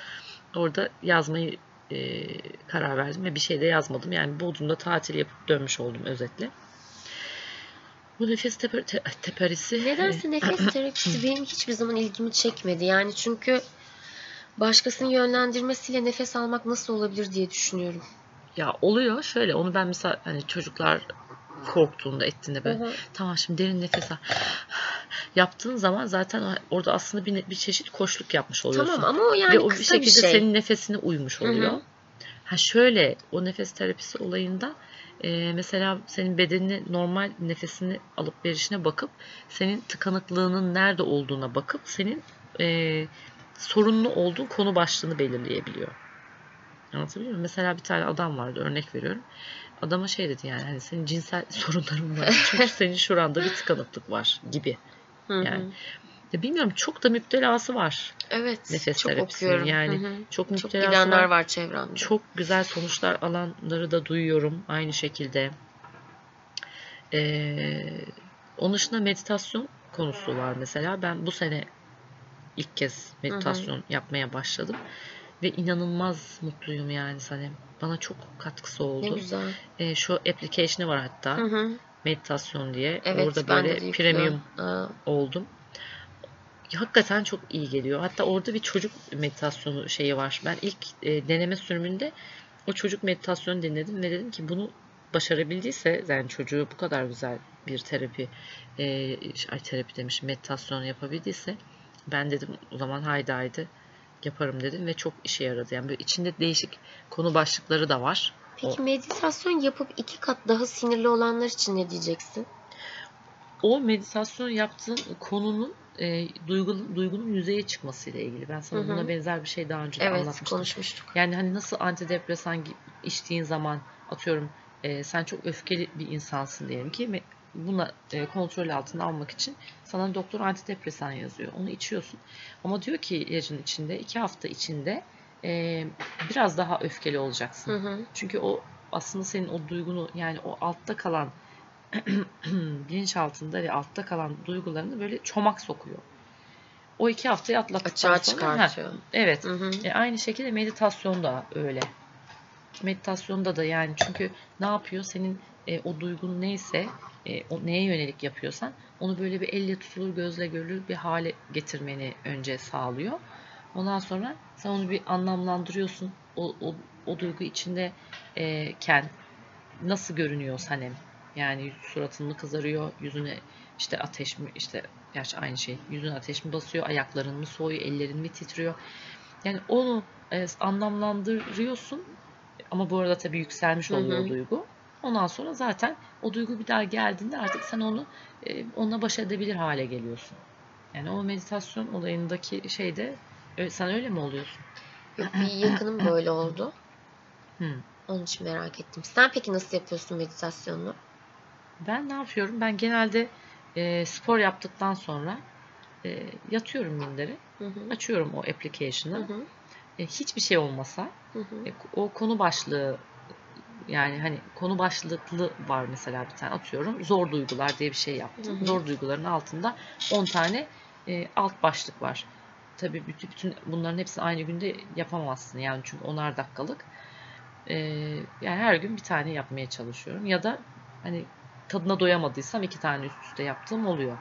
orada yazmayı e, karar verdim ve bir şey de yazmadım. Yani Bodrum'da tatil yapıp dönmüş oldum özetle. Bu nefes teper, te, teperisi Nedense nefes *laughs* terapisi benim hiçbir zaman ilgimi çekmedi. Yani çünkü başkasının yönlendirmesiyle nefes almak nasıl olabilir diye düşünüyorum. ya oluyor şöyle onu ben mesela hani çocuklar korktuğunda ettiğinde Hı hı. tamam şimdi derin nefes al *sighs* yaptığın zaman zaten orada aslında bir, bir çeşit koşluk yapmış oluyorsun. Tamam ama o yani Ve o bir kısa bir, şekilde şey. senin nefesine uymuş Hı hı. oluyor. Ha şöyle o nefes terapisi olayında e, mesela senin bedenini normal nefesini alıp verişine bakıp senin tıkanıklığının nerede olduğuna bakıp senin e, sorunlu olduğun konu başlığını belirleyebiliyor. Anlatabiliyor muyum? Mesela bir tane adam vardı örnek veriyorum. Adama şey dedi yani hani senin cinsel *laughs* sorunların var. Çünkü senin şuranda bir tıkanıklık var gibi. Yani ya bilmiyorum çok da müptelası var. Evet. Nefes çok okuyorum. yani Hı hı. Çok Çok müptelası gidenler var. var çevremde. Çok güzel sonuçlar alanları da duyuyorum aynı şekilde. Ee, onun dışında meditasyon konusu var mesela. Ben bu sene ilk kez meditasyon yapmaya başladım. Ve inanılmaz mutluyum yani Sanem. Bana çok katkısı Ne oldu. güzel. Ee, şu application'ı var hatta. Hı hı. Meditasyon diye. Evet Orada böyle premium Aa, oldum. Hakikaten çok iyi geliyor. Hatta orada bir çocuk meditasyonu şeyi var. Ben ilk e, deneme sürümünde o çocuk meditasyonu dinledim ve dedim ki bunu başarabildiyse yani çocuğu bu kadar güzel bir terapi e, ay terapi demiş meditasyon yapabildiyse ben dedim o zaman haydi haydi yaparım dedim ve çok işe yaradı. Yani böyle içinde değişik konu başlıkları da var. Peki meditasyon yapıp iki kat daha sinirli olanlar için ne diyeceksin? o meditasyon yaptığın konunun e, duygu, duygunun yüzeye çıkmasıyla ilgili. Ben sana Hı hı. buna benzer bir şey daha önce Evet anlatmıştım. konuşmuştuk. Yani hani nasıl antidepresan içtiğin zaman atıyorum e, sen çok öfkeli bir insansın diyelim ki buna e, kontrol altına almak için sana doktor antidepresan yazıyor. Onu içiyorsun. Ama diyor ki ilacın içinde iki hafta içinde e, biraz daha öfkeli olacaksın. Hı hı. Çünkü o aslında senin o duygunu yani o altta kalan *clears throat* bilinç altında ve altta kalan duygularını böyle çomak sokuyor. O iki haftayı atlattıktan Açığa sonra çıkartıyor. Ha, evet. Hı hı. E, aynı şekilde meditasyon da öyle. Meditasyonda da yani çünkü ne yapıyor? Senin e, o duygun neyse e, o neye yönelik yapıyorsan onu böyle bir elle tutulur gözle görülür bir hale getirmeni önce sağlıyor. Ondan sonra sen onu bir anlamlandırıyorsun. O, o, o duygu içinde e, nasıl görünüyor Sanem? Yani suratın mı kızarıyor, yüzüne işte ateş mi işte gerçi aynı şey. Yüzüne ateş mi basıyor, ayakların mı soğuyor, ellerin mi titriyor? Yani onu e, anlamlandırıyorsun. Ama bu arada tabii yükselmiş Hı oluyor hı. o duygu. Ondan sonra zaten o duygu bir daha geldiğinde artık sen onu e, onunla baş edebilir hale geliyorsun. Yani o meditasyon olayındaki şeyde sen öyle mi oluyorsun? Yok bir yakınım böyle *laughs* oldu. Hı. Onun için merak ettim. Sen peki nasıl yapıyorsun meditasyonunu? Ben ne yapıyorum? Ben genelde e, spor yaptıktan sonra e, yatıyorum mindere. Hı hı. Açıyorum o Hı application'ı. hı. E, hiçbir şey olmasa Hı hı. e, o konu başlığı yani hani konu başlıklı var mesela bir tane atıyorum. Zor duygular diye bir şey yaptım. Hı hı. Zor duyguların altında 10 tane e, alt başlık var. Tabii bütün, bütün bunların hepsini aynı günde yapamazsın yani çünkü onar dakikalık. E, yani her gün bir tane yapmaya çalışıyorum ya da hani tadına doyamadıysam iki tane üst üste yaptığım oluyor.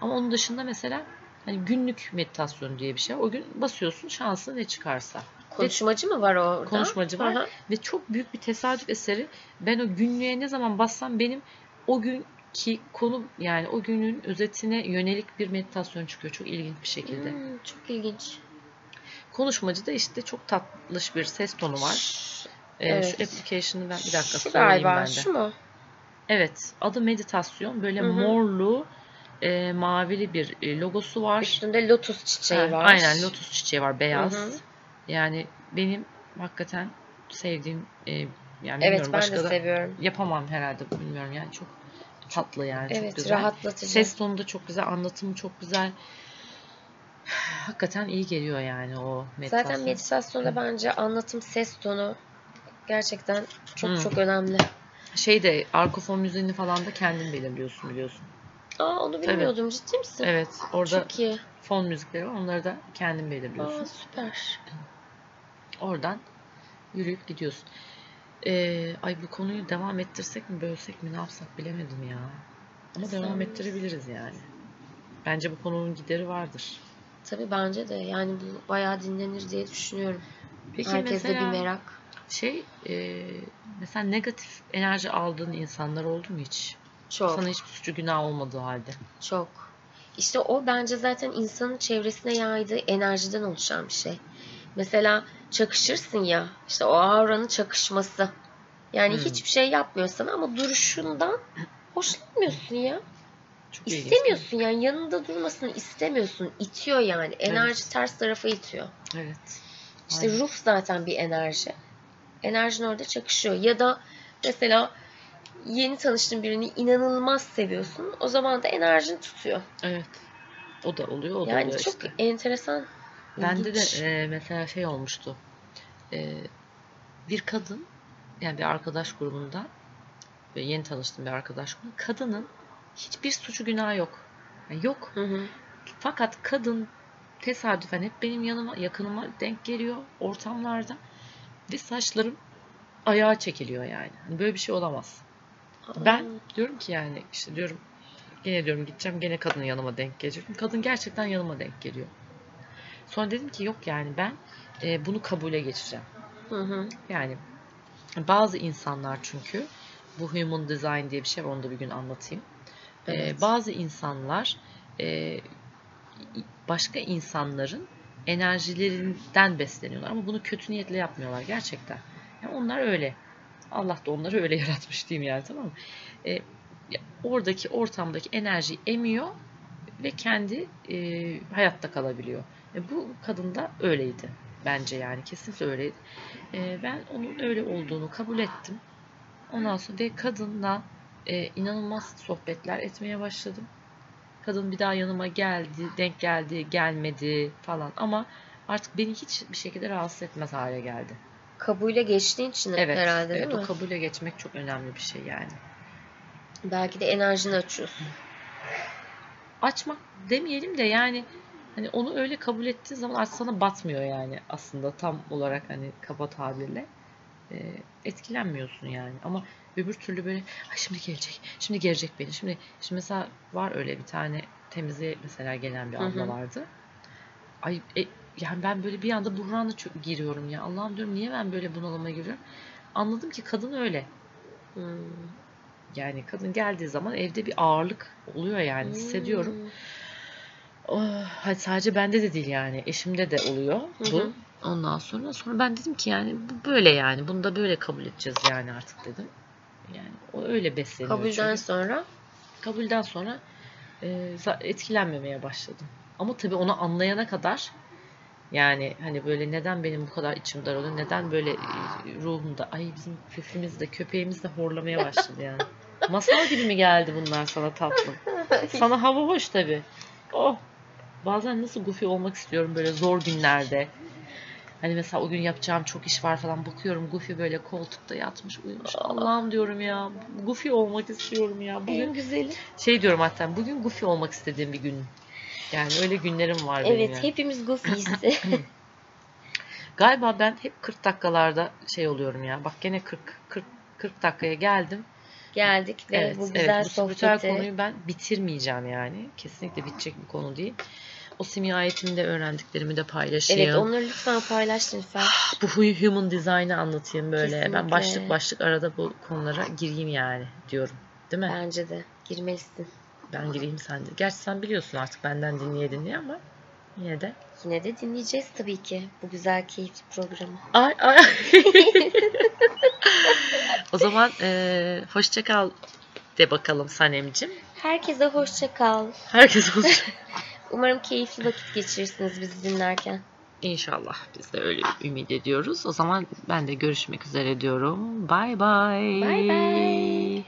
Ama onun dışında mesela hani günlük meditasyon diye bir şey. O gün basıyorsun şansın ne çıkarsa. Konuşmacı mı var orada? Konuşmacı var. Hı. Ve çok büyük bir tesadüf eseri ben o günlüğe ne zaman bassam benim o günkü konu yani o günün özetine yönelik bir meditasyon çıkıyor çok ilginç bir şekilde. Hmm, çok ilginç. Konuşmacı da işte çok tatlış bir ses tonu var. Ee, Evet. Şu application'ı ben bir dakika Şu söyleyeyim galiba, ben de. şu mu? Evet, adı meditasyon. Böyle Hı hı. morlu, e, mavili bir e, logosu var. Üstünde lotus çiçeği Ha, var. Aynen lotus çiçeği var beyaz. Hı hı. Yani benim hakikaten sevdiğim e, yani Evet bilmiyorum ben başka de da seviyorum. yapamam herhalde bilmiyorum yani çok tatlı yani çok Evet güzel. rahatlatıcı. Ses tonu da çok güzel, anlatımı çok güzel. Hakikaten iyi geliyor yani o meditasyon. Zaten meditasyonda bence anlatım ses tonu gerçekten çok Hı. çok önemli. Şey de arka fon müziğini falan da kendin belirliyorsun biliyorsun. Aa onu bilmiyordum ciddi misin? Evet, orada Çok iyi. fon müzikleri var. Onları da kendin belirliyorsun. Aa süper. Oradan yürüyüp gidiyorsun. Ee, ay bu konuyu devam ettirsek mi bölsek mi ne yapsak bilemedim ya. Ama devam Sen ettirebiliriz yani. Bence bu konunun gideri vardır. Tabii bence de yani bu bayağı dinlenir diye düşünüyorum. Peki Herkeste mesela bir merak. Şey e, mesela negatif enerji aldığın insanlar oldu mu hiç? Çok. Sana hiçbir suçu günah olmadığı halde. Çok. İşte o bence zaten insanın çevresine yaydığı enerjiden oluşan bir şey. Mesela çakışırsın ya, işte o auranın çakışması. Yani Hmm. hiçbir şey yapmıyorsan ama duruşundan hoşlanmıyorsun ya. Çok. İstemiyorsun yani yanında durmasını istemiyorsun. İtiyor yani. Enerji ters tarafa itiyor. Evet. İşte Aynen. ruh zaten bir enerji. Enerjin orada çakışıyor. Ya da mesela yeni tanıştığın birini inanılmaz seviyorsun. O zaman da enerjin tutuyor. Evet. O da oluyor, o da Yani oluyor çok işte. enteresan. Bende de ilginç. e, mesela şey olmuştu. E, bir kadın yani bir arkadaş grubunda yeni tanıştığım bir arkadaş grubu. Kadının hiçbir suçu günahı yok. Yani yok. Hı hı. Fakat kadın tesadüfen hep benim yanıma, yakınıma denk geliyor ortamlarda ve saçlarım ayağa çekiliyor yani. Hani böyle bir şey olamaz. Ben diyorum ki yani işte diyorum gene diyorum gideceğim gene kadının yanıma denk gelecek. Kadın gerçekten yanıma denk geliyor. Sonra dedim ki yok yani ben e, bunu kabule geçeceğim. Hı hı. Yani bazı insanlar çünkü bu human design diye bir şey var onu da bir gün anlatayım. Ee, Evet. bazı insanlar e, başka insanların enerjilerinden besleniyorlar ama bunu kötü niyetle yapmıyorlar gerçekten. Yani onlar öyle. Allah da onları öyle *laughs* yaratmış diyeyim yani tamam mı? Ya, oradaki ortamdaki enerjiyi emiyor ve kendi e, hayatta kalabiliyor. E, bu kadın da öyleydi bence yani kesinlikle öyleydi. E, ben onun öyle olduğunu kabul ettim. Ondan sonra ve kadınla e, inanılmaz sohbetler etmeye başladım. Kadın bir daha yanıma geldi, denk geldi, gelmedi falan ama artık beni hiçbir şekilde rahatsız etmez hale geldi. Kabule geçtiğin için Evet, herhalde evet değil o mi? kabule geçmek çok önemli bir şey yani. Belki de enerjini açıyorsun. Açmak demeyelim de yani hani onu öyle kabul ettiğin zaman artık sana batmıyor yani aslında tam olarak hani kaba tabirle e, etkilenmiyorsun yani ama öbür türlü böyle şimdi gelecek şimdi gelecek beni şimdi şimdi mesela var öyle bir tane temizliğe mesela gelen bir Hı hı. abla vardı ay e, yani ben böyle bir anda buhrana çö- giriyorum ya Allah'ım diyorum niye ben böyle bunalıma giriyorum anladım ki kadın öyle Hmm. Yani kadın geldiği zaman evde bir ağırlık oluyor yani hissediyorum. Hmm. Oh, hadi sadece bende de değil yani eşimde de oluyor Hı bu. hı. Ondan sonra sonra ben dedim ki yani bu böyle yani bunu da böyle kabul edeceğiz yani artık dedim. Yani o öyle besleniyor Kabulden çünkü. sonra Kabulden sonra e, etkilenmemeye başladım. Ama tabii onu anlayana kadar yani hani böyle neden benim bu kadar içim daralıyor, neden böyle e, ruhumda ay bizim fifimiz de köpeğimiz de horlamaya başladı yani. *laughs* Masal gibi mi geldi bunlar sana tatlım? *laughs* Sana hava hoş tabii. Oh. Bazen nasıl goofy olmak istiyorum böyle zor günlerde. Hani mesela o gün yapacağım çok iş var falan bakıyorum Goofy böyle koltukta yatmış uyumuş. Allah'ım diyorum ya Goofy olmak istiyorum ya. Bugün en güzeli. şey diyorum hatta bugün Goofy olmak istediğim bir gün. Yani öyle günlerim var benim Evet yani. hepimiz Goofy'yiz. *coughs* *coughs* Galiba ben hep 40 dakikalarda şey oluyorum ya. Bak gene 40 40 40 dakikaya geldim. Geldik ve Evet, bu güzel evet, bu sohbeti. konuyu ben bitirmeyeceğim yani. Kesinlikle bitecek bir konu değil. O simya de öğrendiklerimi de paylaşayım. Evet onları lütfen paylaş Nilüfer. Bu hu- human design'ı anlatayım böyle. Ben Kesinlikle. başlık başlık arada bu konulara gireyim yani diyorum. Değil mi? Bence de girmelisin. Ben gireyim sen de. Gerçi sen biliyorsun artık benden dinleye dinleye ama yine de. Yine de dinleyeceğiz tabii ki bu güzel keyifli programı. Ay ay. *laughs* o zaman e, hoşça kal de bakalım Sanemcim. Herkese hoşça kal. Herkes olsun. *laughs* Umarım keyifli vakit geçirirsiniz bizi dinlerken. İnşallah biz de öyle ümit ediyoruz. O zaman ben de görüşmek üzere diyorum. Bye bye. Bye bye.